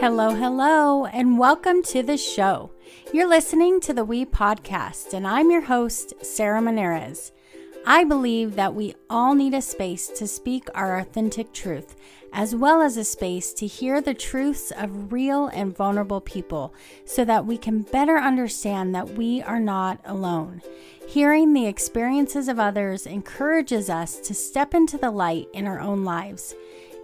Hello, hello, and welcome to the show. You're listening to the We Podcast, and I'm your host, Sarah Monarez. I believe that we all need a space to speak our authentic truth, as well as a space to hear the truths of real and vulnerable people so that we can better understand that we are not alone. Hearing the experiences of others encourages us to step into the light in our own lives.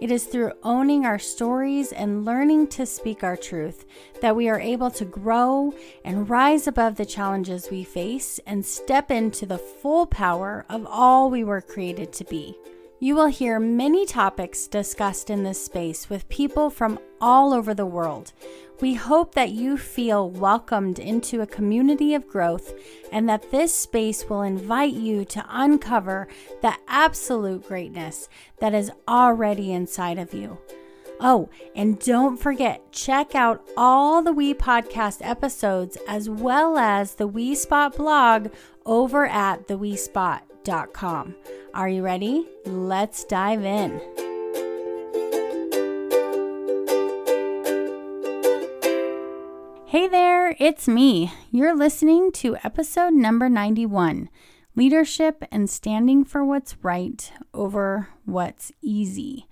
It is through owning our stories and learning to speak our truth that we are able to grow and rise above the challenges we face and step into the full power of all we were created to be. You will hear many topics discussed in this space with people from all over the world. We hope that you feel welcomed into a community of growth and that this space will invite you to uncover the absolute greatness that is already inside of you. Oh, and don't forget, check out all the We Podcast episodes as well as the We Spot blog over at theWeSpot.com. Are you ready? Let's dive in. Hey there, it's me. You're listening to episode number 91 Leadership and Standing for What's Right over What's Easy.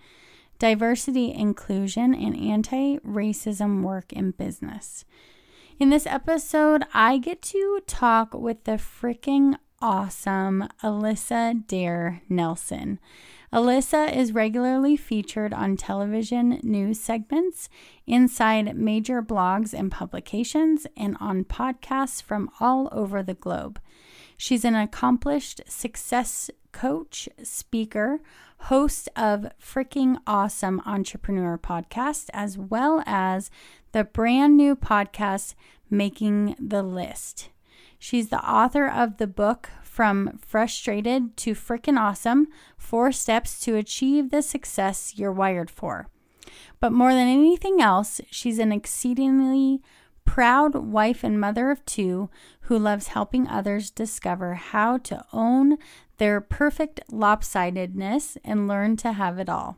Diversity, Inclusion, and Anti Racism Work in Business. In this episode, I get to talk with the freaking awesome Alissa Daire Nelson. Alissa is regularly featured on television news segments, inside major blogs and publications, and on podcasts from all over the globe. She's an accomplished success coach, speaker, host of Freaking Awesome Entrepreneur podcast, as well as the brand new podcast, Making the List. She's the author of the book From Frustrated to Frickin' Awesome Four Steps to Achieve the Success You're Wired For. But more than anything else, she's an exceedingly proud wife and mother of two who loves helping others discover how to own their perfect lopsidedness and learn to have it all.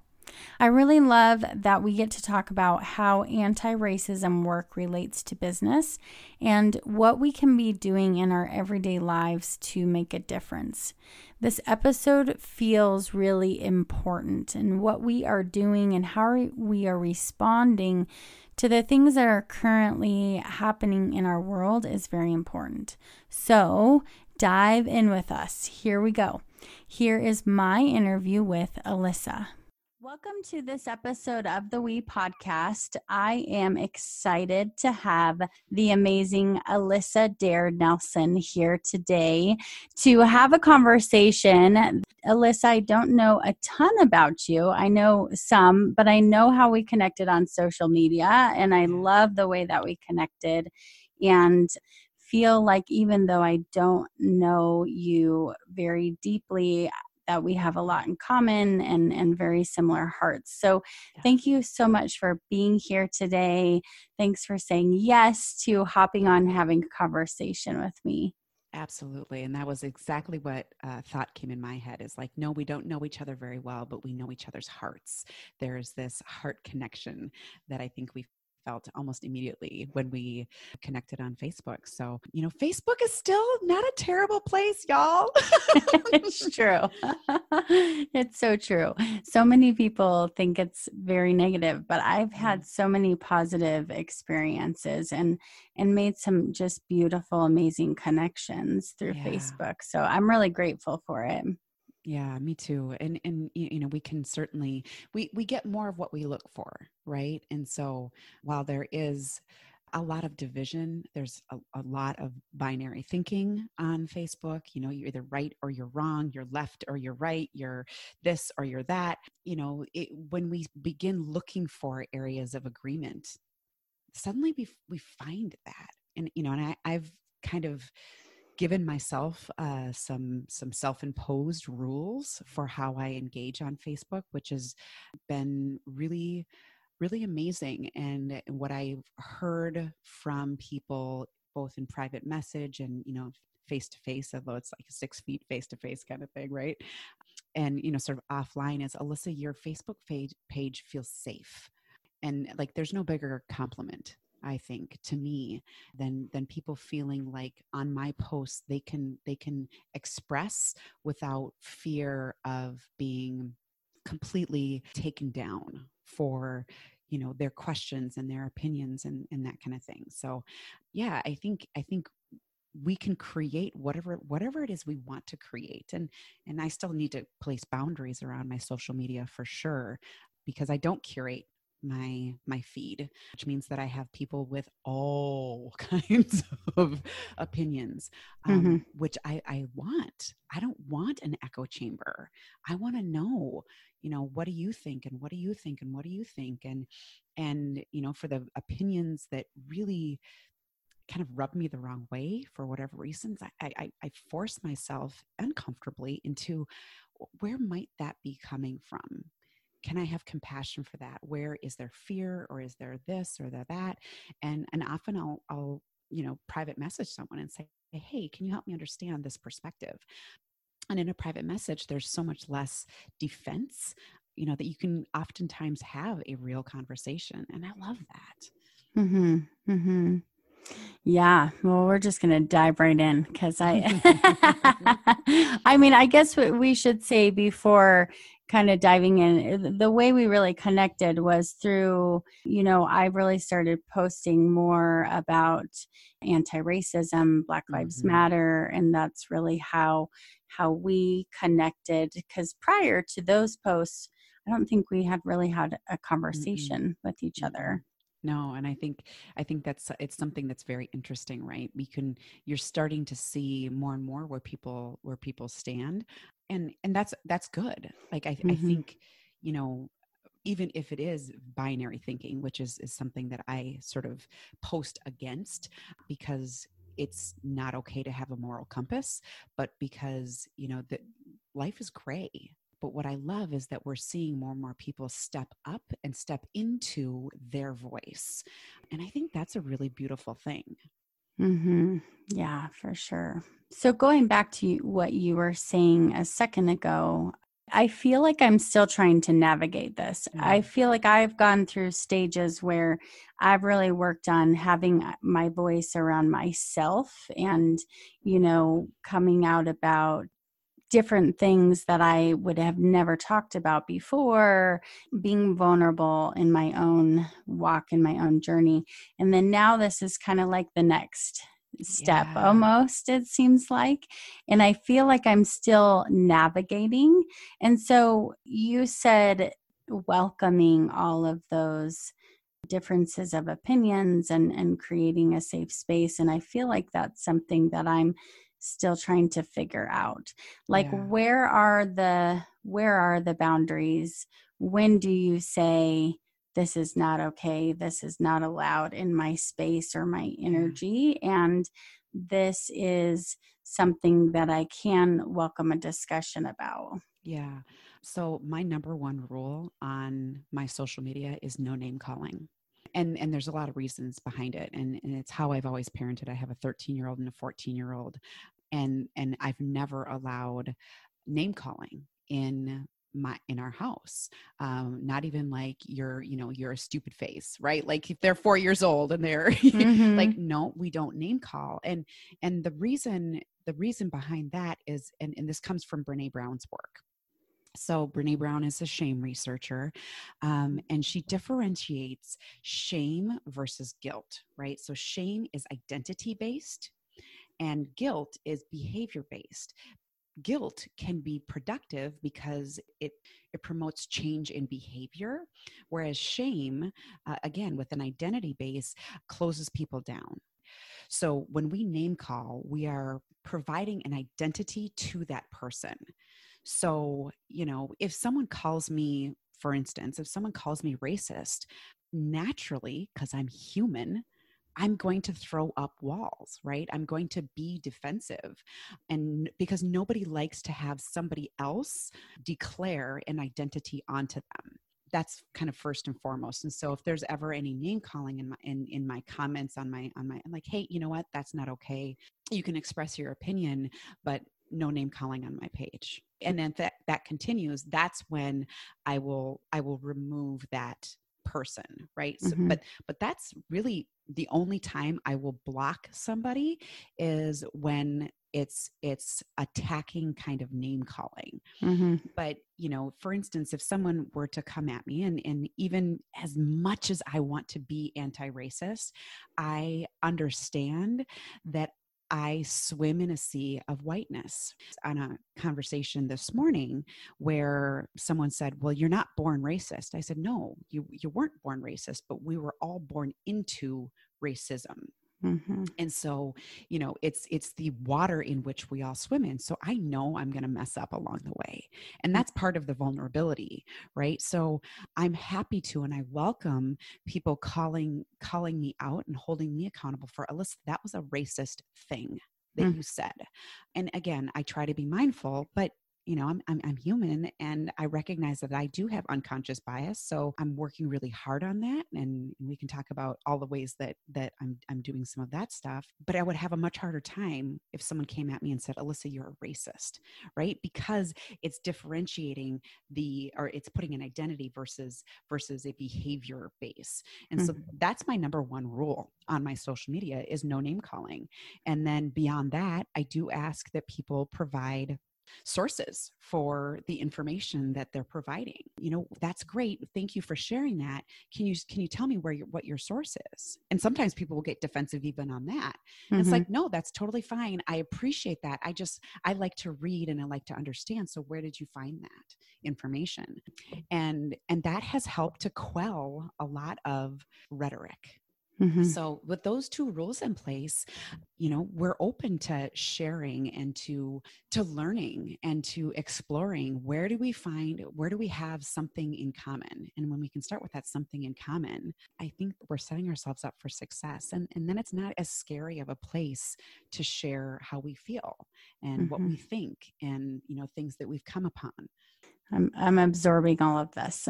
I really love that we get to talk about how anti racism work relates to business and what we can be doing in our everyday lives to make a difference. This episode feels really important, and what we are doing and how we are responding to the things that are currently happening in our world is very important. So, dive in with us. Here we go. Here is my interview with Alissa. Welcome to this episode of the We Podcast. I am excited to have the amazing Alissa Daire Nelson here today to have a conversation. Alissa, I don't know a ton about you. I know some, but I know how we connected on social media, and I mm-hmm. love the way that we connected. And feel like even though I don't know you very deeply, that we have a lot in common and, and very similar hearts. So, yeah. thank you so much for being here today. Thanks for saying yes to hopping on having a conversation with me. Absolutely. And that was exactly what uh, thought came in my head is like, no, we don't know each other very well, but we know each other's hearts. There's this heart connection that I think we felt almost immediately when we connected on Facebook. So, you know, Facebook is still not a terrible place, y'all. it's true. it's so true. So many people think it's very negative, but I've had mm. so many positive experiences and and made some just beautiful amazing connections through yeah. Facebook. So, I'm really grateful for it yeah me too and and you know we can certainly we we get more of what we look for right? And so while there is a lot of division there's a, a, lot of binary thinking on facebook you know you're either right or you're wrong you're left or you're right you're this or you're that you know it, when we begin looking for areas of agreement suddenly we we find that and you know and I, i've kind of given myself uh, some some self-imposed rules for how I engage on Facebook, which has been really really amazing. And what I've heard from people, both in private message and you know face to face, although it's like six feet face to face kind of thing, right? And you know, sort of offline, is Alissa, your Facebook page page feels safe and like there's no bigger compliment i think to me than than people feeling like on my posts they can they can express without fear of being completely taken down for you know their questions and their opinions and and that kind of thing. So yeah i think i think we can create whatever whatever it is we want to create and and i still need to place boundaries around my social media for sure because i don't curate my my feed which means that i have people with all kinds of opinions um, mm-hmm. which i i want. I don't want an echo chamber. I want to know you know what do you think and what do you think and what do you think? And and you know for the opinions that really kind of rub me the wrong way for whatever reasons i i, I force myself uncomfortably into where might that be coming from can i have compassion for that? Where is there fear or is there this or there that? And and often i'll i'll you know private message someone and say hey can you help me understand this perspective? And in a private message there's so much less defense you know that you can oftentimes have a real conversation and i love that. Mm-hmm mm-hmm yeah, well, we're just going to dive right in because I, I mean, I guess what we should say before kind of diving in, the way we really connected was through, you know, I really started posting more about anti-racism, Black Lives mm-hmm. Matter, and that's really how how we connected. Because prior to those posts, I don't think we had really had a conversation mm-hmm. with each other no and i think i think that's it's something that's very interesting right? We can you're starting to see more and more where people where people stand and and that's that's good. Like i, mm-hmm. I think you know even if it is binary thinking which is is something that i sort of post against because it's not okay to have a moral compass but because you know that life is gray but what I love is that we're seeing more and more people step up and step into their voice. And I think that's a really beautiful thing. Mm-hmm. Yeah, for sure. So, going back to what you were saying a second ago, I feel like I'm still trying to navigate this. Mm-hmm. I feel like I've gone through stages where I've really worked on having my voice around myself and, you know, coming out about different things that I would have never talked about before, being vulnerable in my own walk, in my own journey. And then now this is kind of like the next step yeah. almost, it seems like. And I feel like I'm still navigating. And so you said welcoming all of those differences of opinions and and creating a safe space and i feel like that's something that i'm still trying to figure out like yeah. where are the where are the boundaries? When do you say this is not okay. This is not allowed in my space or my energy and this is something that i can welcome a discussion about? Yeah. So my number one rule on my social media is no name calling and and there's a lot of reasons behind it and, and it's how i've always parented. I have a 13 year old and a 14 year old and and I've never allowed name calling in my in our house um not even like you're you know you're a stupid face right like if they're four years old and they're mm-hmm. like no we don't name call and and the reason the reason behind that is and, and this comes from brene brown's work so, Brene Brown is a shame researcher, um, and she differentiates shame versus guilt, right? So, shame is identity based, and guilt is behavior based. Guilt can be productive because it it promotes change in behavior whereas shame uh, again with an identity base closes people down. So when we name call we are providing an identity to that person. So you know if someone calls me for instance if someone calls me racist naturally because i'm human I'm going to throw up walls, right? I'm going to be defensive. And because nobody likes to have somebody else declare an identity onto them. That's kind of first and foremost. And so if there's ever any name calling in my in, in my comments on my on my I'm like, hey, you know what? That's not okay. You can express your opinion, but no name calling on my page. And then that that continues, that's when I will I will remove that person right so, mm-hmm. but but that's really the only time i will block somebody is when it's it's attacking kind of name calling mm-hmm. but you know for instance if someone were to come at me and and even as much as i want to be anti-racist i understand that I swim in a sea of whiteness. On a conversation this morning where someone said, Well, you're not born racist. I said, No, you, you weren't born racist, but we were all born into racism. Mm-hmm. And so, you know, it's it's the water in which we all swim in. So I know I'm going to mess up along the way. And mm. that's part of the vulnerability, right? So I'm happy to and I welcome people calling calling me out and holding me accountable for Alissa, that was a racist thing that mm. you said. And again, I try to be mindful, but you know I'm, I'm i'm human and i recognize that i do have unconscious bias so i'm working really hard on that and we can talk about all the ways that that i'm i'm doing some of that stuff but i would have a much harder time if someone came at me and said alissa you're a racist right because it's differentiating the or it's putting an identity versus versus a behavior base and mm-hmm. so that's my number one rule on my social media is no name calling and then beyond that i do ask that people provide sources for the information that they're providing. You know that's great. Thank you for sharing that. Can you can you tell me where your what your source is? And sometimes people will get defensive even on that. Mm-hmm. it's like no that's totally fine. I appreciate that. I just i like to read and i like to understand. So where did you find that information? And and that has helped to quell a lot of rhetoric Mm-hmm. So, with those two rules in place, you know, we're open to sharing and to to learning and to exploring where do we find where do we have something in common? And when we can start with that something in common, I think we're setting ourselves up for success. And and then it's not as scary of a place to share how we feel and mm-hmm. what we mm-hmm. think and you know things that we've come upon. I'm I'm absorbing all of this.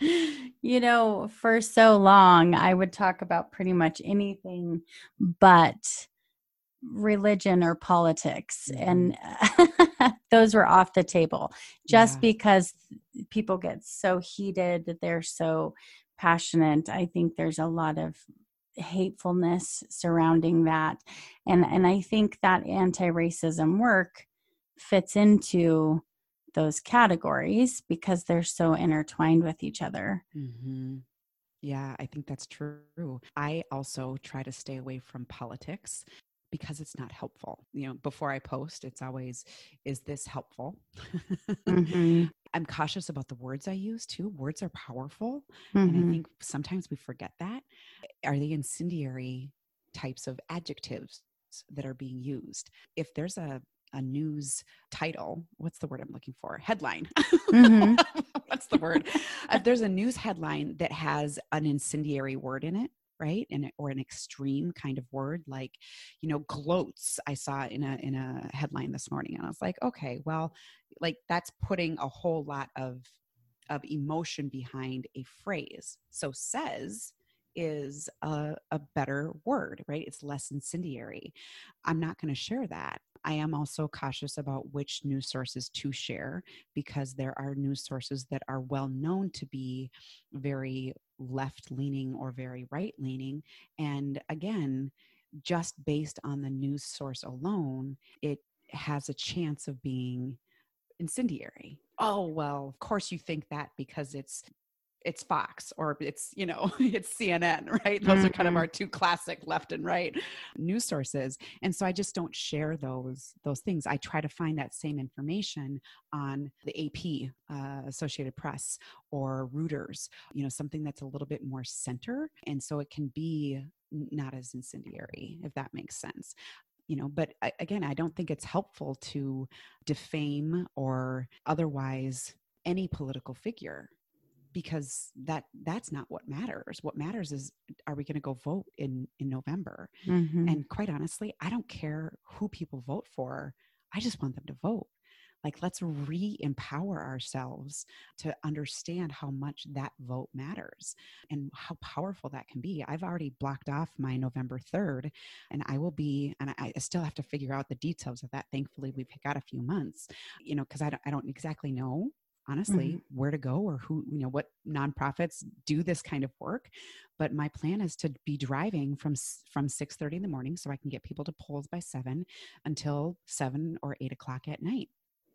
you know, for so long I would talk about pretty much anything but religion or politics and mm-hmm. those were off the table just yeah. because people get so heated, they're so passionate. I think there's a lot of hatefulness surrounding that. And and I think that anti-racism work fits into those categories because they're so intertwined with each other. Mm-hmm. Yeah, I think that's true. I also try to stay away from politics because it's not helpful. You know, before I post, it's always, is this helpful? Mm-hmm. I'm cautious about the words I use too. Words are powerful. Mm-hmm. And I mm-hmm. think sometimes we forget that. Are they incendiary types of adjectives that are being used? If there's a a news title what's the word i'm looking for headline mm-hmm. what's the word uh, there's a news headline that has an incendiary word in it right and or an extreme kind of word like you know gloats i saw in a in a headline this morning and i was like okay well like that's putting a whole lot of of emotion behind a phrase so says is a, a better word, right? It's less incendiary. I'm not going to share that. I am also cautious about which news sources to share because there are news sources that are well known to be very left leaning or very right leaning. And again, just based on the news source alone, it has a chance of being incendiary. Oh, well, of course you think that because it's it's Fox or it's, you know, it's CNN, right? Those mm-hmm. are kind of mm-hmm. our two classic left and right news sources. And so I just don't share those those things. I try to find that same information on the AP, uh, Associated Press or Reuters, you know, something that's a little bit more center. And so it can be not as incendiary, if that makes sense you know but again i don't think it's helpful to defame or otherwise any political figure because that that's not what matters. What matters is are we going to go vote in in november? Mm-hmm. and quite honestly i don't care who people vote for i just want them to vote. Like let's re-empower ourselves to understand how much that vote matters and how powerful that can be. I've already blocked off my november 3rd and i will be and i still have to figure out the details of that. Thankfully we've got a few months you know because I don't, I don't exactly know honestly mm-hmm. where to go or who you know what nonprofits do this kind of work but my plan is to be driving from from 6 30 in the morning so i can get people to polls by 7 until 7 or 8 o'clock at night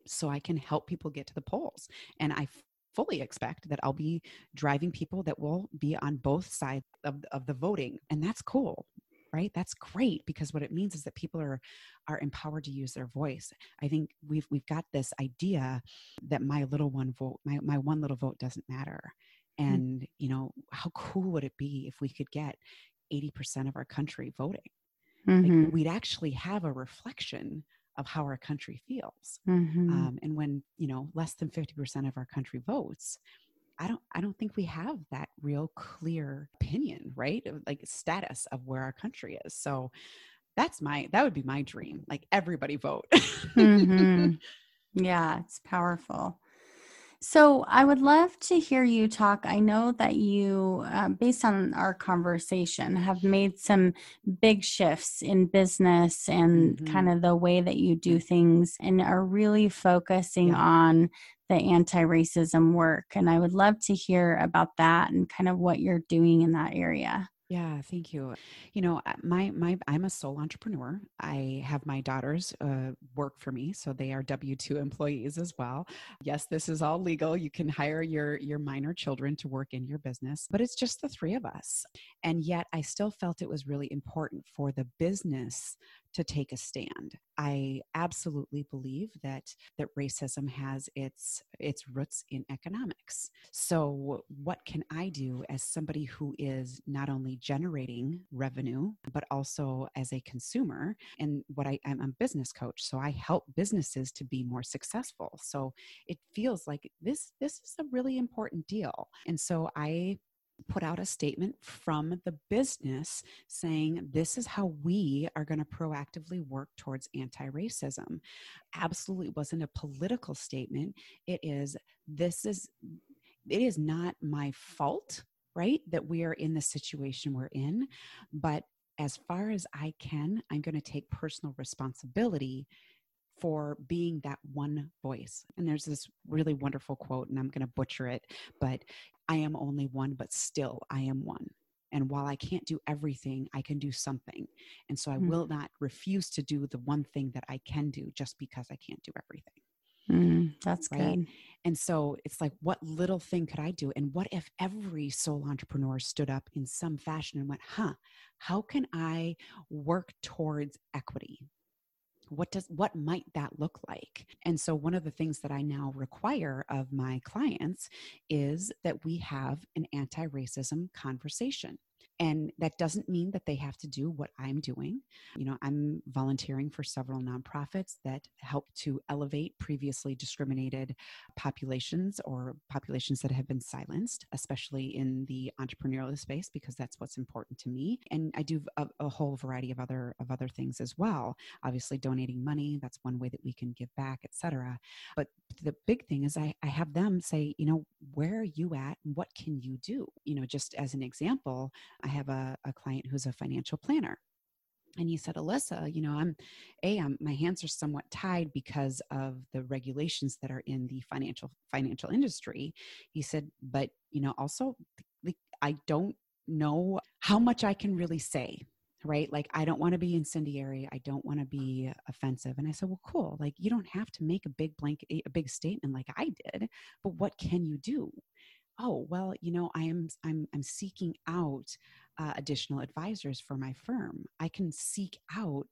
so i can help people get to the polls and i fully expect that I'll be driving people that will be on both sides of, of the voting. And that's cool right that's great because what it means is that people are are empowered to use their voice i think we've we've got this idea that my little one vote my, my one little vote doesn't matter mm. and you know how cool would it be if we could get 80% of our country voting mm-hmm. like we'd actually have a reflection of how our country feels mm-hmm. um, and when you know less than 50% of our country votes I don't I don't think we have that real clear opinion, right? Like status of where our country is. So that's my that would be my dream. Like everybody vote. mm-hmm. Yeah, it's powerful. So I would love to hear you talk. I know that you, uh, based on our conversation, have made some big shifts in business and mm-hmm. kind of the way that you do things and are really focusing yeah. on the anti racism work. And I would love to hear about that and kind of what you're doing in that area. Yeah, thank you. You know, uh, my my I'm a sole entrepreneur. I have my daughters uh, work for me, so they are W two employees as well. Yes, this is all legal. You can hire your your minor children to work in your business, but it's just the three of us. And yet, I still felt it was really important for the business to take a stand. I absolutely believe that that racism has its its roots in economics. So what can I do as somebody who is not only generating revenue but also as a consumer and what I I'm a business coach so I help businesses to be more successful. So it feels like this this is a really important deal. And so I put out a statement from the business saying this is how we are going to proactively work towards anti racism. Absolutely wasn't a political statement. It is, this is, it is not my fault, right, that we are in the situation we're in. But as far as I can, I'm going to take personal responsibility for being that one voice. And there's this really wonderful quote, and I'm going to butcher it, but I am only one, but still I am one. And while I can't do everything, I can do something. And so I mm. will not refuse to do the one thing that I can do just because I can't do everything. Mm, that's right? good. And so it's like, what little thing could I do? And what if every sole entrepreneur stood up in some fashion and went, huh, how can I work towards equity? What does what might that look like? And so one of the things that i now require of my clients is that we have an anti-racism conversation and that doesn't mean that they have to do what I'm doing. You know, I'm volunteering for several nonprofits that help to elevate previously discriminated populations or populations that have been silenced, especially in the entrepreneurial space, because that's what's important to me. And I do a, a whole variety of other of other things as well. Obviously, donating money, that's one way that we can give back, etc. But the big thing is I, I have them say, you know, where are you at? What can you do? You know, just as an example, I have a, a client who's a financial planner. And he said alissa you know i'm a I'm, my hands are somewhat tied because of the regulations that are in the financial financial industry. He said but you know also like, i don't know how much i can really say right? Like i don't want to be incendiary. I don't want to be offensive. And i said well cool. Like you don't have to make a big blank a big statement like i did but what can you do oh well you know i am i'm i'm seeking out uh, additional advisors for my firm. I can seek out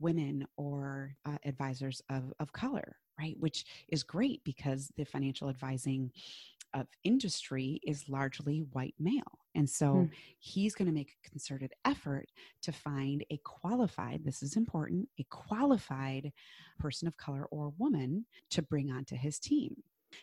women or uh, advisors of, of color right? Which is great because the financial advising of industry is largely white male. And so hmm. he's going to make a concerted effort to find a qualified this is important a qualified person of color or woman to bring onto his team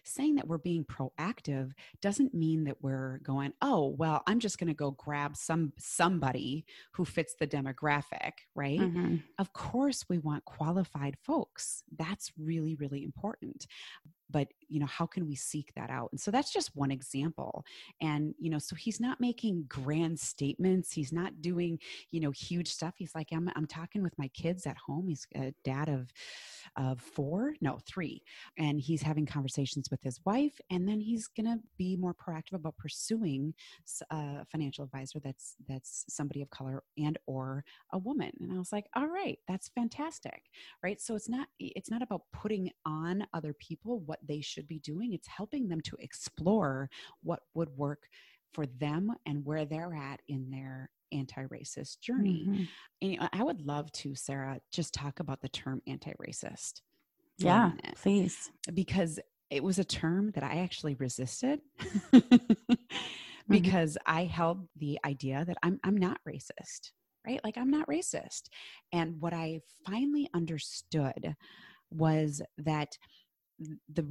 saying that we're being proactive doesn't mean that we're going oh well i'm just going to go grab some somebody who fits the demographic right? Mm-hmm. of course we want qualified folks. That's really really important but you know how can we seek that out? And so that's just one example. And you know so he's not making grand statements. He's not doing you know huge stuff. He's like i'm, I'm talking with my kids at home. He's a dad of of four no three and he's having conversations with his wife and then he's to be more proactive about pursuing a financial advisor that's that's somebody of color and or a woman. And i was like all right that's fantastic right? So it's not it's not about putting on other people what they should be doing it's helping them to explore what would work for them and where they're at in their anti-racist journey mm-hmm. and i would love to sarah just talk about the term anti-racist yeah please because it was a term that i actually resisted mm-hmm. because mm-hmm. i held the idea that i'm i'm not racist right like i'm not racist and what i finally understood was that the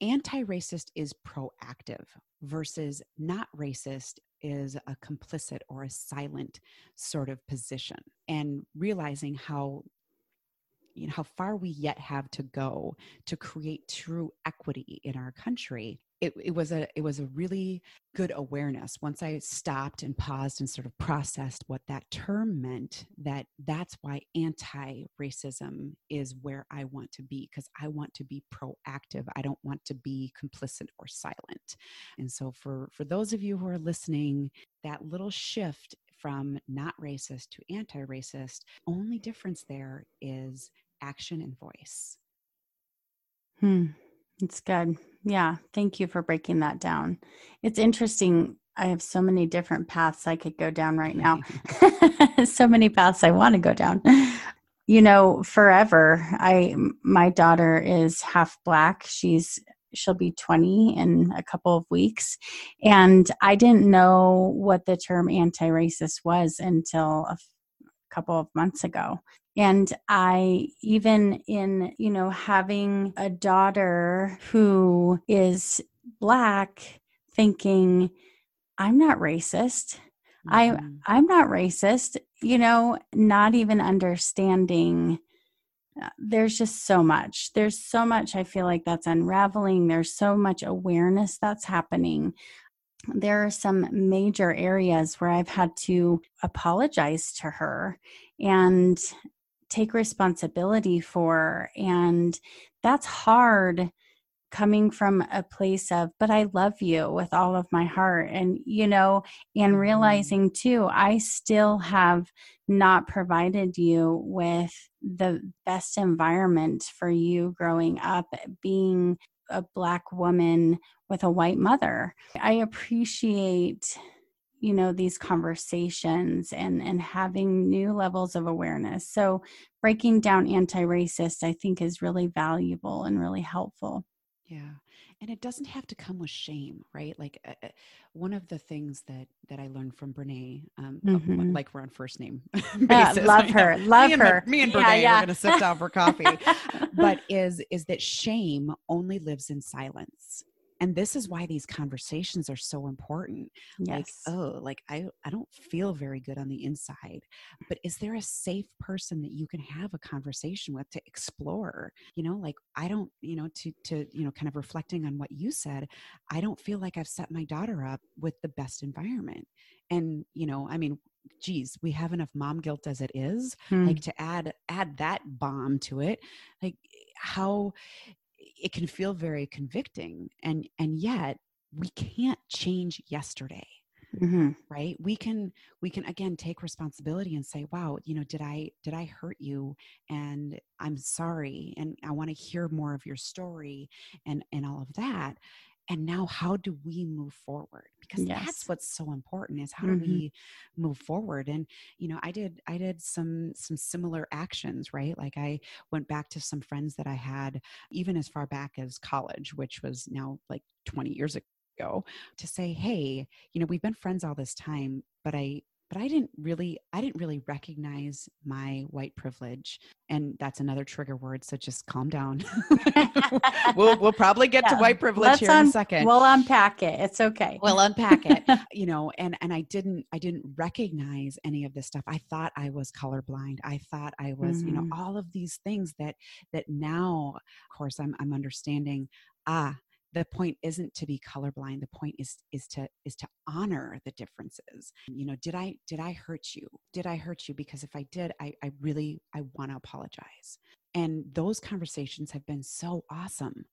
anti-racist is proactive versus not racist is a complicit or a silent sort of position and realizing how you know how far we yet have to go to create true equity in our country it, it was a it was a really good awareness. Once i stopped and paused and sort of processed what that term meant that that's why anti-racism is where i want to be because i want to be proactive. I don't want to be complicit or silent. And so for for those of you who are listening that little shift from not racist to anti-racist only difference there is action and voice. Hmm it's good. Yeah. Thank you for breaking that down. It's interesting. I have so many different paths I could go down right now. so many paths I want to go down. You know, forever. I my daughter is half black. She's she'll be 20 in a couple of weeks and I didn't know what the term anti-racist was until a couple of months ago and i even in you know having a daughter who is black thinking i'm not racist. Mm-hmm. i i'm not racist you know not even understanding uh, there's just so much. There's so much i feel like that's unraveling. There's so much awareness that's happening. There are some major areas where I've had to apologize to her. And take responsibility for. And that's hard coming from a place of, but I love you with all of my heart. And, you know, and mm-hmm. realizing too, I still have not provided you with the best environment for you growing up, being a Black woman with a white mother. I appreciate you know these conversations and and having new levels of awareness. So breaking down anti-racist i think is really valuable and really helpful. Yeah and it doesn't have to come with shame right? Like uh, one of the things that that i learned from brene um mm-hmm. like we're on first name yeah, love her love me her. And, me and brene yeah, yeah. are going to sit down for coffee. But is is that shame only lives in silence and this is why these conversations are so important yes. like oh like i i don't feel very good on the inside but is there a safe person that you can have a conversation with to explore you know like i don't you know to to you know kind of reflecting on what you said i don't feel like i've set my daughter up with the best environment and you know i mean geez we have enough mom guilt as it is hmm. like to add add that bomb to it like how it can feel very convicting and and yet we can't change yesterday mm-hmm. right? We can we can again take responsibility and say wow you know did i did i hurt you? And i'm sorry and i want to hear more of your story and and all of that and now how do we move forward because yes. that's what's so important is how mm-hmm. do we move forward and you know i did i did some some similar actions right like i went back to some friends that i had even as far back as college which was now like 20 years ago to say hey you know we've been friends all this time but i but I didn't really I didn't really recognize my white privilege and that's another trigger word so just calm down. we'll we'll probably get yeah. to white privilege Let's here un- in a second. We'll unpack it. It's okay. We'll unpack it. you know, and and I didn't I didn't recognize any of this stuff. I thought I was colorblind. I thought I was, mm-hmm. you know, mm. all of these things that that now of course I'm I'm understanding ah the point isn't to be colorblind the point is is to is to honor the differences you know did i did i hurt you did i hurt you because if i did i i really i want to apologize and those conversations have been so awesome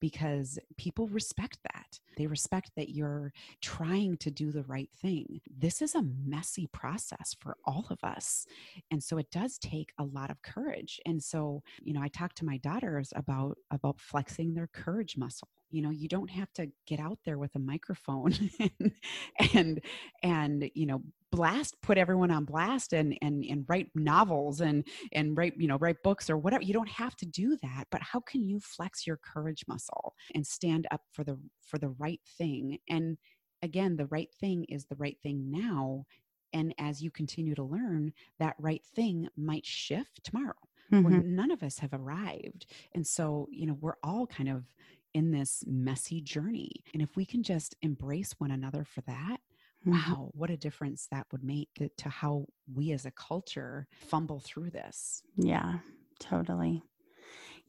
because people respect that. They respect that you're trying to do the right thing. This is a messy process for all of us. And so it does take a lot of courage. And so, you know, I talk to my daughters about about flexing their courage muscle you know you don't have to get out there with a microphone and, and and you know blast put everyone on blast and and and write novels and and write you know write books or whatever. You don't have to do that but how can you flex your courage muscle and stand up for the for the right thing? And again the right thing is the right thing now. And as you continue to learn that right thing might shift tomorrow mm-hmm. none of us have arrived. And so you know we're all kind of in this messy journey. And if we can just embrace one another for that, mm-hmm. wow, what a difference that would make to how we as a culture fumble through this. Yeah, totally.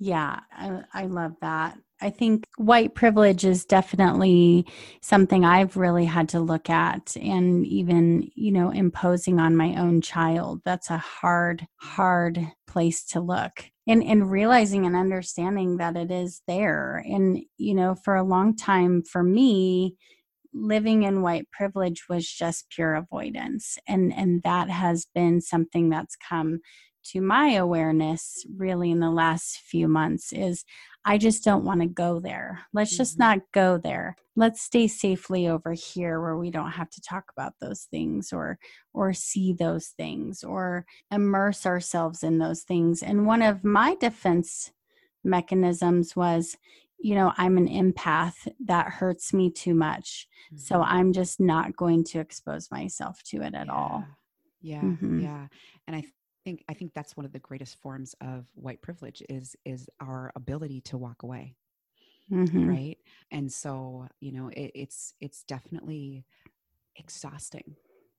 Yeah, I, I, love that. I think white privilege is definitely something I've really had to look at and even, you know, imposing on my own child. That's a hard, hard place to look. And, and realizing and understanding that it is there. And, you know, for a long time for me, living in white privilege was just pure avoidance. And and that has been something that's come to my awareness really in the last few months is I just don't want to go there. Let's just mm-hmm. not go there. Let's stay safely over here where we don't have to talk about those things or or see those things or immerse ourselves in those things. And one of my defense mechanisms was you know, I'm an empath that hurts me too much. Mm-hmm. So I'm just not going to expose myself to it at yeah. all. Yeah. Mm-hmm. Yeah. And I think I think that's one of the greatest forms of white privilege is is our ability to walk away. Mm-hmm. Right. And so, you know, it, it's it's definitely exhausting.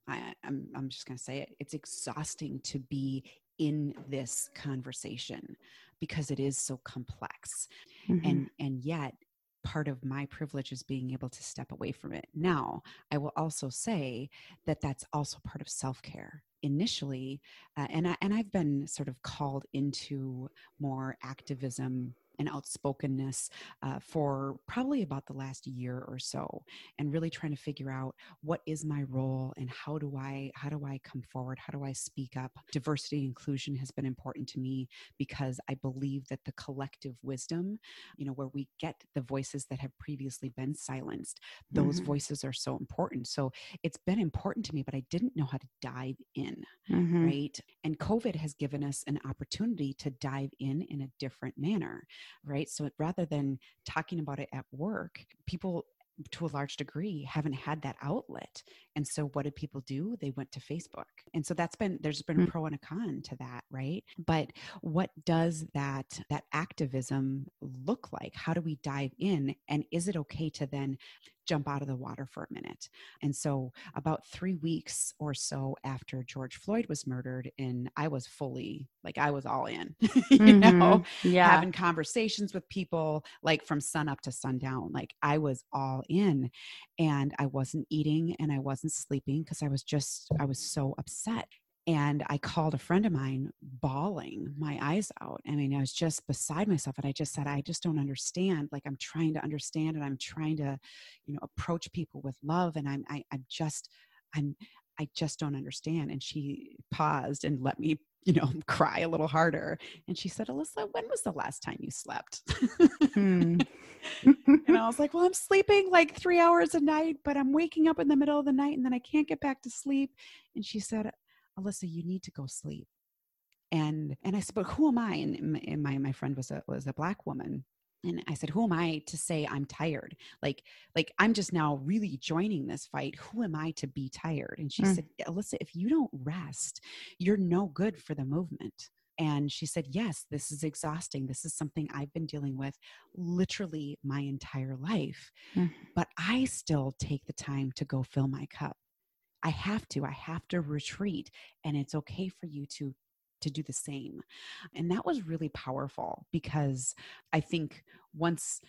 I, I'm I'm just gonna say it. It's exhausting to be in this conversation because it is so complex. Mm-hmm. And and yet part of my privilege is being able to step away from it. Now, I will also say that that's also part of self care initially, uh, and I, and I've been sort of called into more activism and outspokenness uh, for probably about the last year or so and really trying to figure out what is my role and how do i how do i come forward? How do i speak up? Diversity inclusion has been important to me because i believe that the collective wisdom you know where we get the voices that have previously been silenced those mm-hmm. voices are so important. So it's been important to me but i didn't know how to dive in mm-hmm. right? And covid has given us an opportunity to dive in in a different manner right? So rather than talking about it at work, people to a large degree haven't had that outlet. And so what did people do? They went to facebook. And so that's been there's been a mm. pro and a con to that right? But what does that that activism look like? How do we dive in? And is it okay to then jump out of the water for a minute. And so, about three weeks or so after George Floyd was murdered, and I was fully like, I was all in, you mm-hmm. know, yeah. having conversations with people like from sun up to sundown. Like, I was all in, and I wasn't eating and I wasn't sleeping because I was just, I was so upset and I called a friend of mine bawling my eyes out. I mean, I was just beside myself. And I just said, I just don't understand. Like I'm trying to understand and I'm trying to, you know, approach people with love. And I'm, I, I'm just, I'm, I just don't understand. And she paused and let me, you know, cry a little harder. And she said, Alissa, when was the last time you slept? Hmm. and I was like, well, I'm sleeping like three hours a night, but I'm waking up in the middle of the night and then I can't get back to sleep. And she said, Alissa, you need to go sleep. And and I said, but who am I? And my my friend was a was a black woman. And I said, who am I to say I'm tired? Like, like I'm just now really joining this fight. Who am I to be tired? And she mm. said, Alissa, if you don't rest, you're no good for the movement. And she said, Yes, this is exhausting. This is something I've been dealing with literally my entire life. Mm. But I still take the time to go fill my cup. I have to, I have to retreat. And it's okay for you to to do the same. And that was really powerful because I think once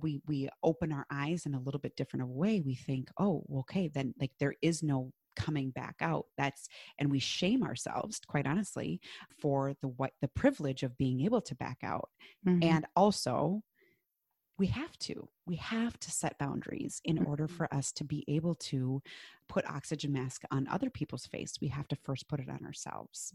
we we open our eyes in a little bit different of a way, we think, oh, okay, then like there is no coming back out that's and we shame ourselves quite honestly for the what the privilege of being able to back out mm-hmm. and also we have to we have to set boundaries in order Mm-hmm. for us to be able to put oxygen mask on other people's face we have to first put it on ourselves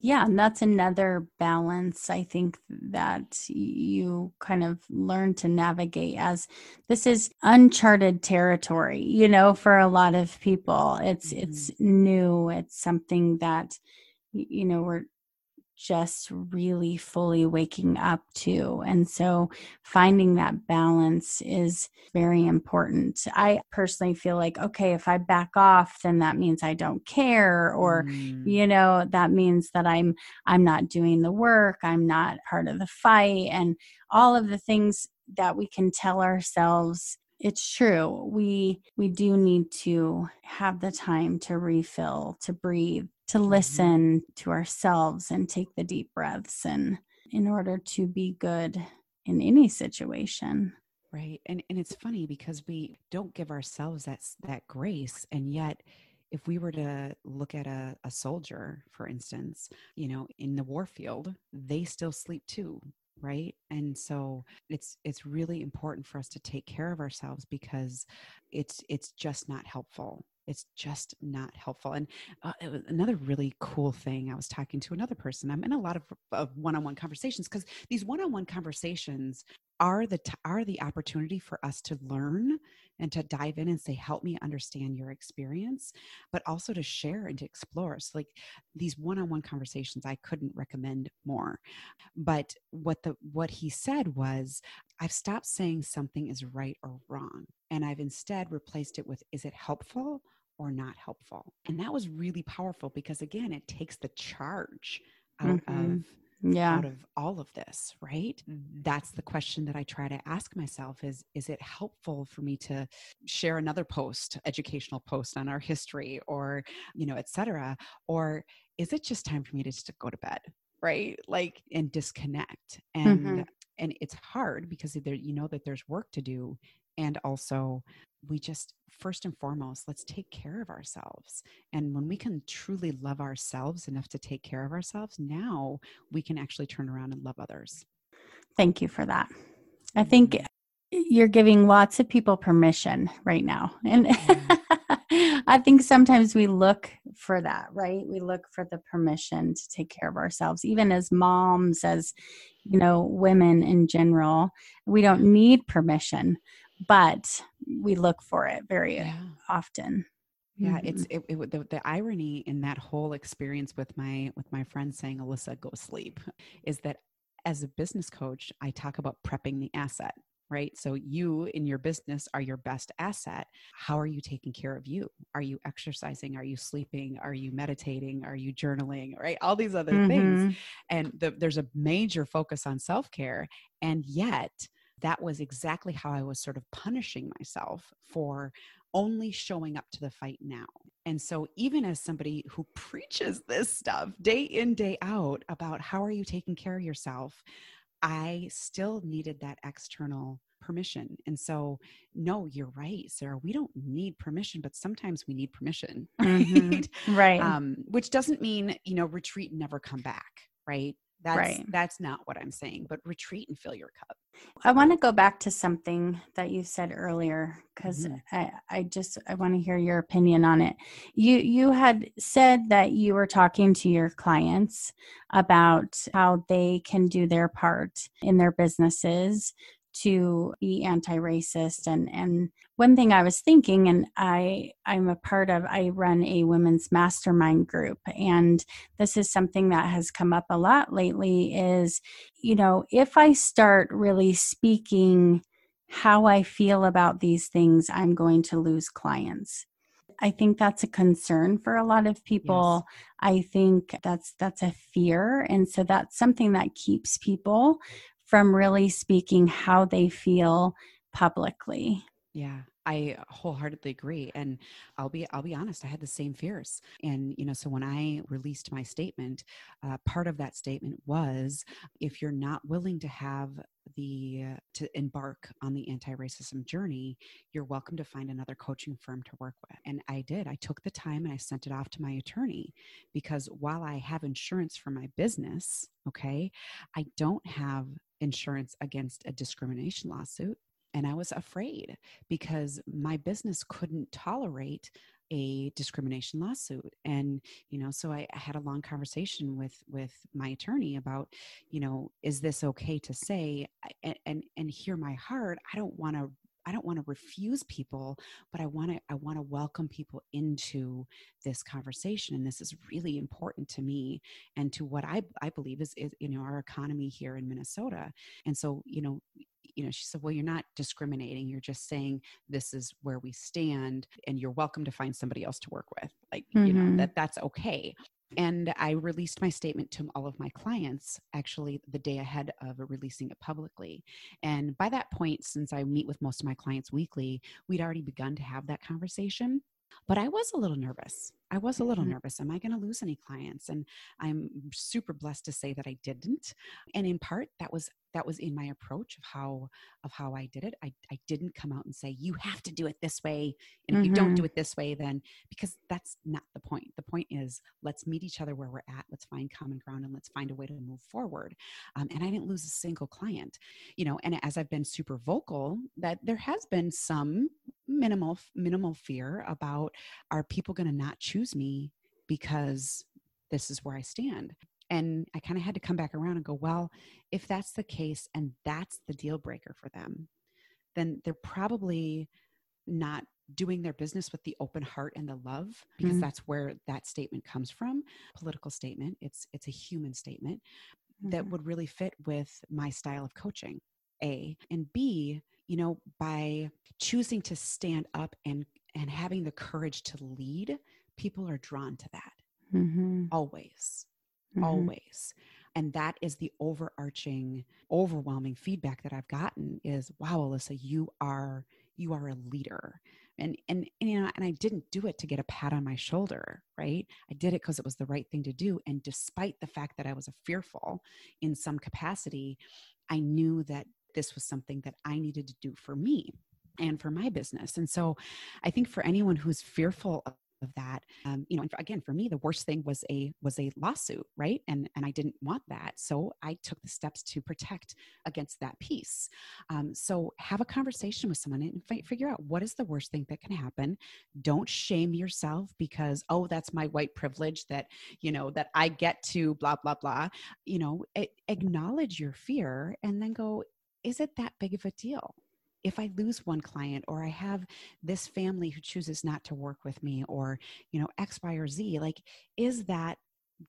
Yeah, and that's another balance I think that you kind of learn to navigate as this is uncharted territory, you know, for a lot of people. It's it's new, it's something that you know, we're just really fully waking up to. And so finding that balance is very important. I personally feel like okay, if I back off, then that means I don't care or Mm, you know that means that i'm i'm not doing the work i'm not part of the fight and all of the things that we can tell ourselves it's true we we do need to have the time to refill to breathe to mm-hmm. listen to ourselves and take the deep breaths and in order to be good in any situation. Right and and it's funny because we don't give ourselves that that grace and yet if we were to look at a, a soldier for instance you know in the war field they still sleep too right? And so it's it's really important for us to take care of ourselves because it's it's just not helpful. It's just not helpful. And uh, another really cool thing i was talking to another person. I'm in a lot of, of one-on-one conversations because these one-on-one conversations are the t- are the opportunity for us to learn and to dive in and say help me understand your experience but also to share and to explore. So like these one-on-one conversations i couldn't recommend more. But what the what he said was i've stopped saying something is right or wrong and i've instead replaced it with is it helpful or not helpful and that was really powerful because again it takes the charge out Mhm. of yeah. out of all of this right? That's the question that i try to ask myself is is it helpful for me to share another post educational post on our history or you know etc or is it just time for me to just go to bed right? Like and disconnect. And Mhm. and it's hard because there you know that there's work to do and also we just first and foremost let's take care of ourselves and when we can truly love ourselves enough to take care of ourselves now we can actually turn around and love others Thank you for that. I think Mhm. you're giving lots of people permission right now. And I think sometimes we look for that, right? We look for the permission to take care of ourselves, even as moms, as, you know, women in general. We don't need permission, but we look for it very yeah. often. yeah Mhm. it's it, it the, the irony in that whole experience with my with my friend saying Alissa go sleep is that as a business coach i talk about prepping the asset right? So you in your business are your best asset. How are you taking care of you? Are you exercising? Are you sleeping? Are you meditating? Are you journaling? Right? All these other things. Mhm. and the, there's a major focus on self-care and yet that was exactly how i was sort of punishing myself for only showing up to the fight now and so even as somebody who preaches this stuff day in day out about how are you taking care of yourself i still needed that external permission and so no you're right sarah we don't need permission but sometimes we need permission right Mhm. Right. um, which doesn't mean you know retreat and never come back right that's Right. that's not what i'm saying but retreat and fill your cup I want to go back to something that you said earlier because Mhm. I, I just I want to hear your opinion on it. You you had said that you were talking to your clients about how they can do their part in their businesses to be anti-racist and and one thing I was thinking and I I'm a part of I run a women's mastermind group and this is something that has come up a lot lately is you know, if I start really speaking how I feel about these things, I'm going to lose clients. I think that's a concern for a lot of people. I think that's that's a fear and so that's something that keeps people from really speaking how they feel publicly. yeah I wholeheartedly agree. And I'll be I'll be honest, I had the same fears. And you know, so when I released my statement, uh, part of that statement was if you're not willing to have the uh, to embark on the anti-racism journey you're welcome to find another coaching firm to work with. And i did. I took the time and i sent it off to my attorney because while i have insurance for my business okay i don't have insurance against a discrimination lawsuit and I was afraid because my business couldn't tolerate a discrimination lawsuit and you know so I, had a long conversation with with my attorney about you know is this okay to say and and, and hear my heart i don't want to I don't want to refuse people, but I want to I want to welcome people into this conversation, and this is really important to me and to what I I believe is, is you know our economy here in Minnesota. And so you know you know, she said, well, you're not discriminating. You're just saying this is where we stand and you're welcome to find somebody else to work with. Like, mm-hmm. you know, mm-hmm. that that's okay. And I released my statement to all of my clients actually the day ahead of releasing it publicly. And by that point, since I meet with most of my clients weekly, we'd already begun to have that conversation. But I was a little nervous. I was a little mm-hmm. nervous. Am I going to lose any clients? And I'm super blessed to say that I didn't. And in part, that was that was in my approach of how of how I did it. I, I didn't come out and say you have to do it this way, and if mm-hmm. you don't do mm-hmm. it this way, then because that's not the point. The point is let's meet each other where we're at. Let's find common ground and let's find a way to move forward. Um, and I didn't lose a single client, you know. And as I've been super vocal, that there has been some minimal minimal fear about are people going to not choose me because this is where I stand and I kind of had to come back around and go, well, if that's the case and that's the deal breaker for them, then they're probably not doing their business with the open heart and the love because mm-hmm. that's where that statement comes from political statement it's it's a human statement mm-hmm. that would really fit with my style of coaching a and b you know by choosing to stand up and and having the courage to lead people are drawn to that. Mm-hmm. always mm-hmm. always. And that is the overarching overwhelming feedback that i've gotten is wow Alissa you are you are a leader. And, and and you know and i didn't do it to get a pat on my shoulder right? I did it because it was the right thing to do. And despite the fact that i was a fearful in some capacity i knew that this was something that i needed to do for me and for my business. And so i think for anyone who's fearful of that um, you know and for, again for me the worst thing was a was a lawsuit right? And and i didn't want that. So i took the steps to protect against that piece. Um, so have a conversation with someone and f- figure out what is the worst thing that can happen. Don't shame yourself because oh that's my white privilege that you know that i get to blah blah blah. You know acknowledge your fear and then go is it that big of a deal if I lose one client or I have this family who chooses not to work with me or, you know, X, Y, or Z, like, is that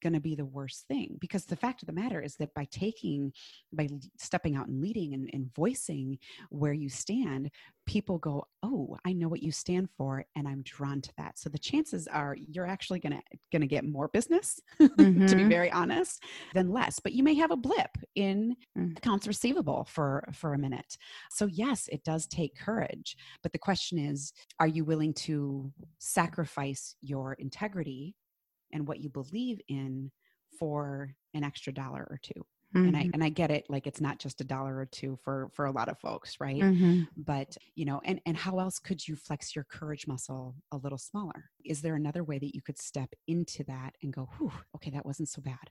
going to be the worst thing because the fact of the matter is that by taking by stepping out and leading and, and, voicing where you stand people go oh i know what you stand for and i'm drawn to that so the chances are you're actually going to going to get more business mm-hmm. to be mm-hmm. very honest than less but you may have a blip in mm. accounts receivable for for a minute so yes it does take courage but the question is are you willing to sacrifice your integrity and what you believe in for an extra dollar or 2 mm-hmm. and i mm-hmm. and i get it like it's not just a dollar or two for for a lot of folks right mm-hmm. but you know and and how else could you flex your courage muscle a little smaller is there another way that you could step into that and go Whew, okay that wasn't so bad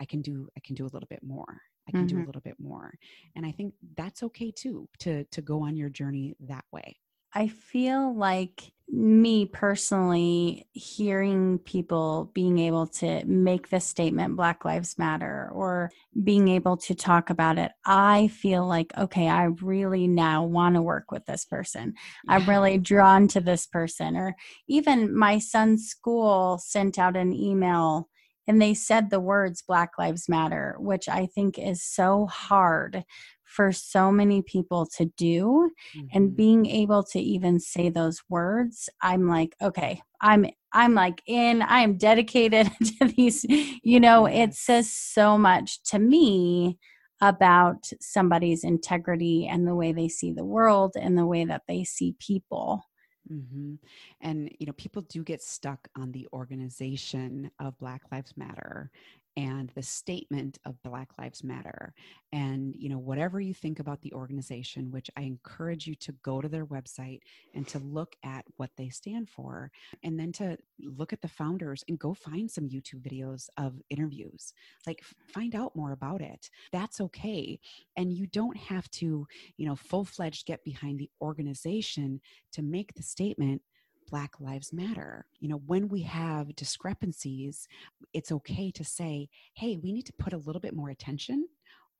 i can do i can do a little bit more i can mm-hmm. do a mm-hmm. little bit more and i think that's okay too to to go on your journey that way I feel like me personally hearing people being able to make the statement black lives matter or being able to talk about it i feel like okay i really now want to work with this person. I'm really drawn to this person. Or even my son's school sent out an email and they said the words black lives matter which i think is so hard for so many people to do mm-hmm. and being able to even say those words i'm like okay i'm i'm like in i am dedicated to these you know it says so much to me about somebody's integrity and the way they see the world and the way that they see people Mm-hmm. And, you know, people do get stuck on the organization of Black Lives Matter and the statement of Black Lives Matter. And, you know, whatever you think about the organization, which I encourage you to go to their website and to look at what they stand for, and then to look at the founders and go find some YouTube videos of interviews. Like, find out more about it. That's okay. And you don't have to, you know, full fledged get behind the organization to make the statement Black Lives Matter. You know, when we have discrepancies, it's okay to say, hey, we need to put a little bit more attention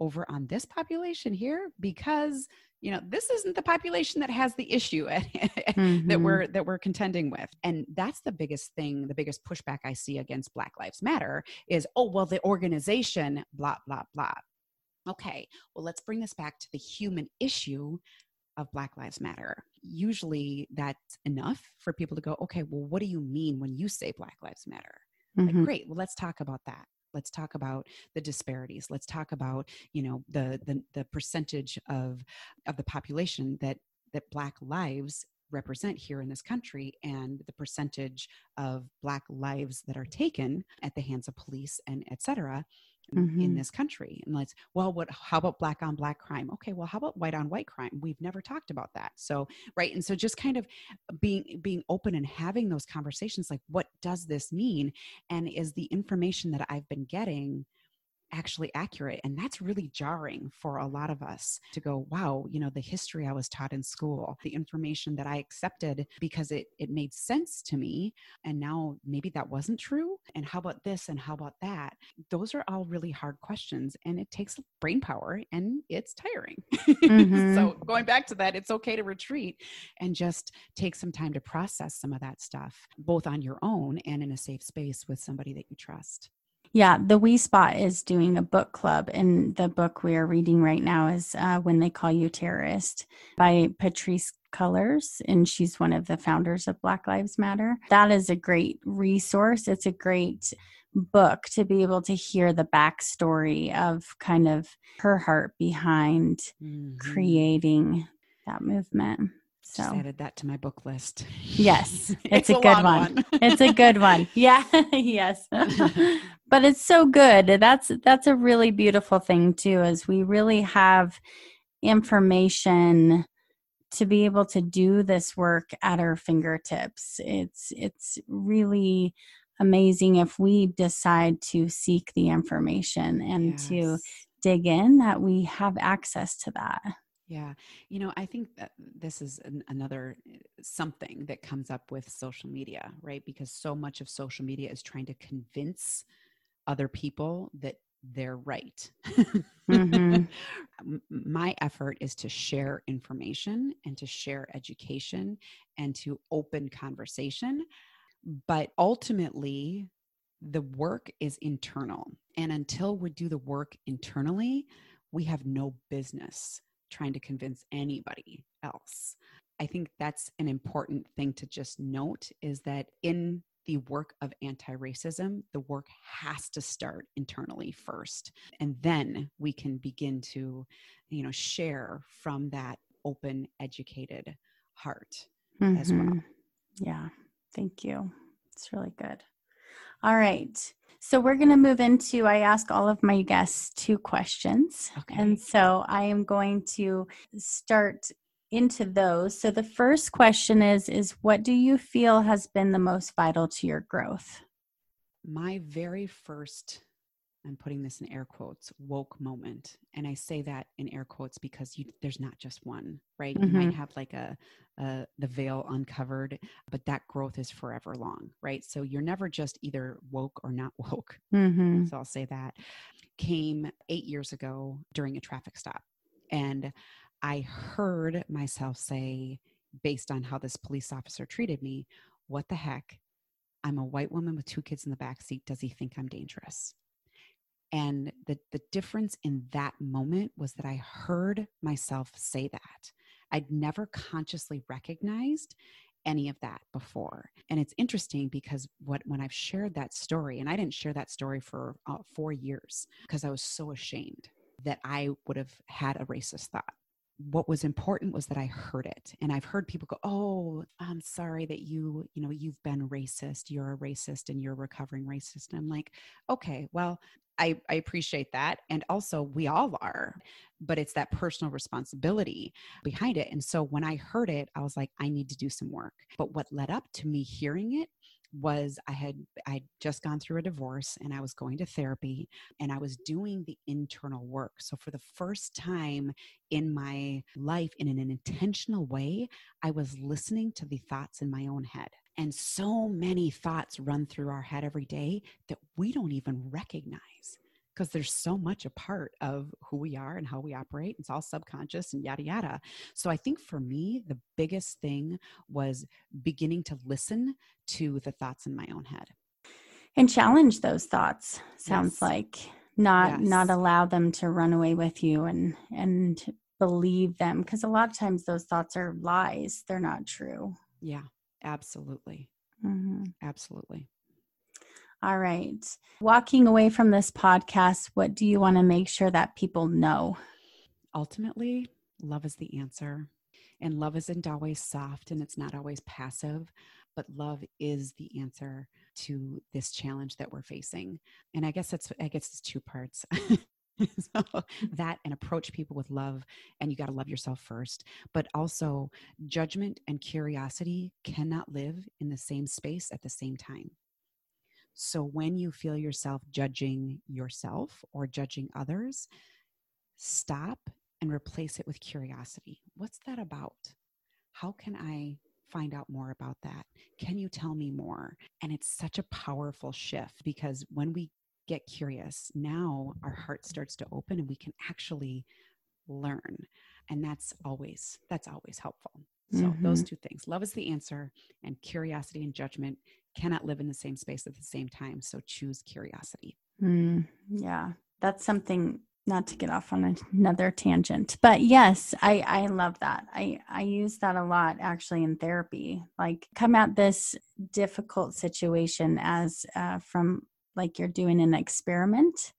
over on this population here because you know this isn't the population that has the issue mm-hmm. that we're that we're contending with and that's the biggest thing the biggest pushback i see against black lives matter is oh well the organization blah blah blah okay well let's bring this back to the human issue of Black Lives Matter. Usually that's enough for people to go, okay, well, what do you mean when you say Black Lives Matter? Mm-hmm. Like, great, well, let's talk about that. Let's talk about the disparities. Let's talk about, you know, the the, the percentage of of the population that that Black lives represent here in this country and the percentage of black lives that are taken at the hands of police and et cetera mm-hmm. in this country and let's well what how about black on black crime? Okay well how about white on white crime? We've never talked about that. So right and so just kind of being being open and having those conversations like what does this mean? And is the information that i've been getting actually accurate and that's really jarring for a lot of us to go wow you know the history i was taught in school the information that i accepted because it it made sense to me and now maybe that wasn't true and how about this and how about that? Those are all really hard questions and it takes brain power and it's tiring. Mm-hmm. so going back to that it's okay to retreat and just take some time to process some of that stuff both on your own and in a safe space with somebody that you trust yeah, the We Spot is doing a book club, and the book we are reading right now is uh, When They Call You Terrorist by Patrisse Cullors, and she's one of the founders of Black Lives Matter. That is a great resource. It's a great book to be able to hear the backstory of kind of her heart behind mm-hmm. creating that movement. So Just added that to my book list. Yes, it's, it's a, a, good one. one. it's a good one. Yeah, yes. but it's so good. That's that's a really beautiful thing too. Is we really have information to be able to do this work at our fingertips. It's it's really amazing if we decide to seek the information and yes. to dig in that we have access to that. Yeah. You know, I think that this is an, another eh, something that comes up with social media, right? Because so much of social media is trying to convince other people that they're right. Mm-hmm. My effort is to share information and to share education and to open conversation. But ultimately, the work is internal. And until we do the work internally, we have no business trying to convince anybody else. I think that's an important thing to just note is that in the work of anti racism, the work has to start internally first. And then we can begin to, you know, share from that open, educated heart mm-hmm. as well. Mm-hmm. Yeah. Thank you. It's really good. All right. So we're going to move into I ask all of my guests two questions. Okay. And so I am going to start into those. So the first question is is what do you feel has been the most vital to your growth? My very first I'm putting this in air quotes, woke moment. And I say that in air quotes because you, there's not just one, right? Mm-hmm. You might mm-hmm. have like a, a, the veil uncovered, but that growth is forever long, right? So you're never just either woke or not woke. Mm-hmm. So I'll say that. Came eight years ago during a traffic stop. And I heard myself say, based on how this police officer treated me, what the heck? I'm a white woman with two kids in the back seat. Does he think I'm dangerous? And the, the difference in that moment was that I heard myself say that. I'd never consciously recognized any of that before. And it's interesting because what when I've shared that story, and I didn't share that story for uh, four years because I was so ashamed that I would have had a racist thought. what was important was that I heard it. And I've heard people go, Oh, I'm sorry that you, you know, you've been racist. You're a racist and you're a recovering racist. And I'm like, okay, well, I, I appreciate that. And also, we all are, but it's that personal responsibility behind it. And so when I heard it, I was like, I need to do some work. But what led up to me hearing it was I had I'd just gone through a divorce and I was going to therapy and I was doing the internal work. So for the first time in my life in an intentional way, I was listening to the thoughts in my own head. And so many thoughts run through our head every day that we don't even recognize because there's so much a part of who we are and how we operate. It's all subconscious and yada yada. So I think for me, the biggest thing was beginning to listen to the thoughts in my own head and challenge those thoughts. Sounds yes. like not yes. not allow them to run away with you and and believe them because a lot of times those thoughts are lies. They're not true. Yeah, absolutely. Mm-hmm. Absolutely. All right. Walking away from this podcast, what do you want to make sure that people know? Ultimately, love is the answer. And love isn't always soft and it's not always passive, but love is the answer to this challenge that we're facing. And I guess that's I guess it's two parts. so that and approach people with love and you got to love yourself first but also judgment and curiosity cannot live in the same space at the same time so when you feel yourself judging yourself or judging others, stop and replace it with curiosity. What's that about? How can I find out more about that? Can you tell me more? And it's such a powerful shift because when we get curious, now our heart starts to open and we can actually learn. And that's always that's always helpful. So mm-hmm. those two things. Love is the answer and curiosity and judgment cannot live in the same space at the same time. So choose curiosity. Mm, yeah, that's something not to get off on another tangent but yes i i love that i i use that a lot actually in therapy like come at this difficult situation as uh, from like you're doing an experiment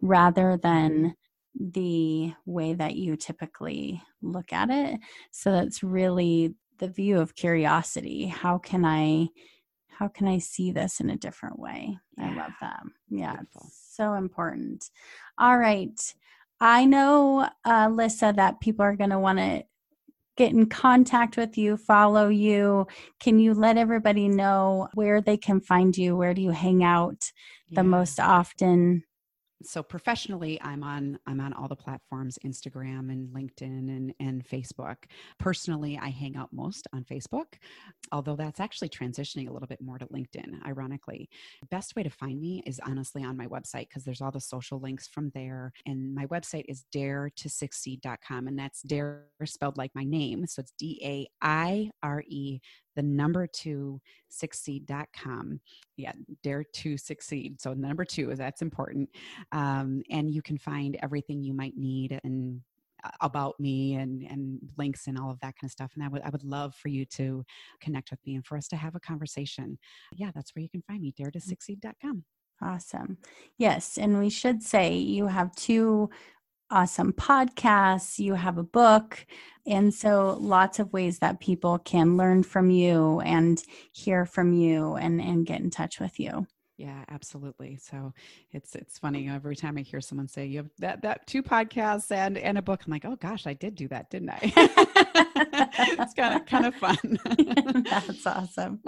rather than the way that you typically look at it so that's really the view of curiosity how can i how can I see this in a different way? Yeah. I love that. Yeah, so important. All right. I know, uh, Lissa, that people are going to want to get in contact with you, follow you. Can you let everybody know where they can find you? Where do you hang out yeah. the most often? So professionally i'm on i'm on all the platforms instagram and linkedin and, and facebook. Personally i hang out most on facebook although that's actually transitioning a little bit more to linkedin ironically. Best way to find me is honestly on my website because there's all the social links from there. And my website is dare to succeed.com and that's dare spelled like my name. So it's d-a-i-r-e the number two succeed.com. Yeah, dare to succeed. So, number two is that's important. Um, and you can find everything you might need and uh, about me and and links and all of that kind of stuff and I would I would love for you to connect with me and for us to have a conversation. Yeah, that's where you can find me dare to mm. succeed.com. Awesome. Yes, and we should say you have two awesome podcasts, you have a book. And so lots of ways that people can learn from you and hear from you and, and get in touch with you. Yeah, absolutely. So it's it's funny every time I hear someone say you have that that two podcasts and and a book. I'm like, oh gosh, I did do that, didn't I? it's kind of kind of fun. That's awesome.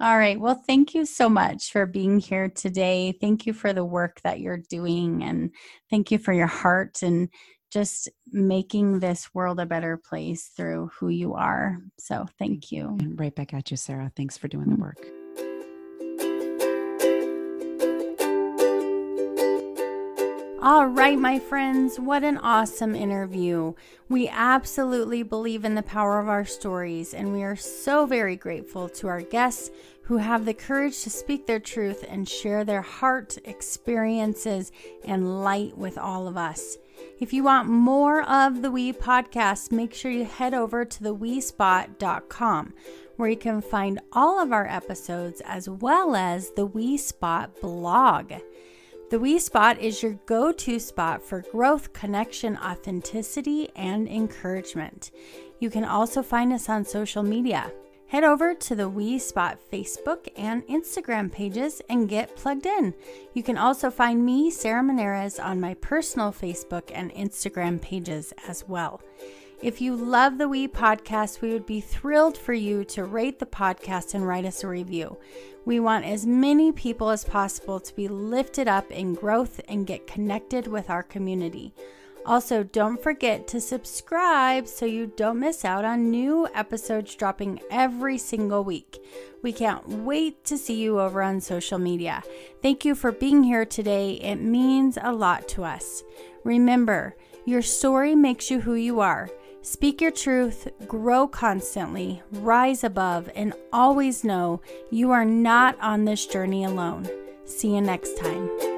All right. Well, thank you so much for being here today. Thank you for the work that you're doing, and thank you for your heart and just making this world a better place through who you are. So thank you. And right back at you, Sarah. Thanks for doing the mm. work. All right, my friends, what an awesome interview. We absolutely believe in the power of our stories, and we are so very grateful to our guests who have the courage to speak their truth and share their heart, experiences, and light with all of us. If you want more of the We podcast, make sure you head over to theWeSpot.com where you can find all of our episodes as well as the We Spot blog. The We Spot is your go to spot for growth, connection, authenticity, and encouragement. You can also find us on social media. Head over to the We Spot Facebook and Instagram pages and get plugged in. You can also find me, Sarah Menares, on my personal Facebook and Instagram pages as well. If you love the We podcast, we would be thrilled for you to rate the podcast and write us a review. We want as many people as possible to be lifted up in growth and get connected with our community. Also, don't forget to subscribe so you don't miss out on new episodes dropping every single week. We can't wait to see you over on social media. Thank you for being here today. It means a lot to us. Remember, your story makes you who you are. Speak your truth, grow constantly, rise above, and always know you are not on this journey alone. See you next time.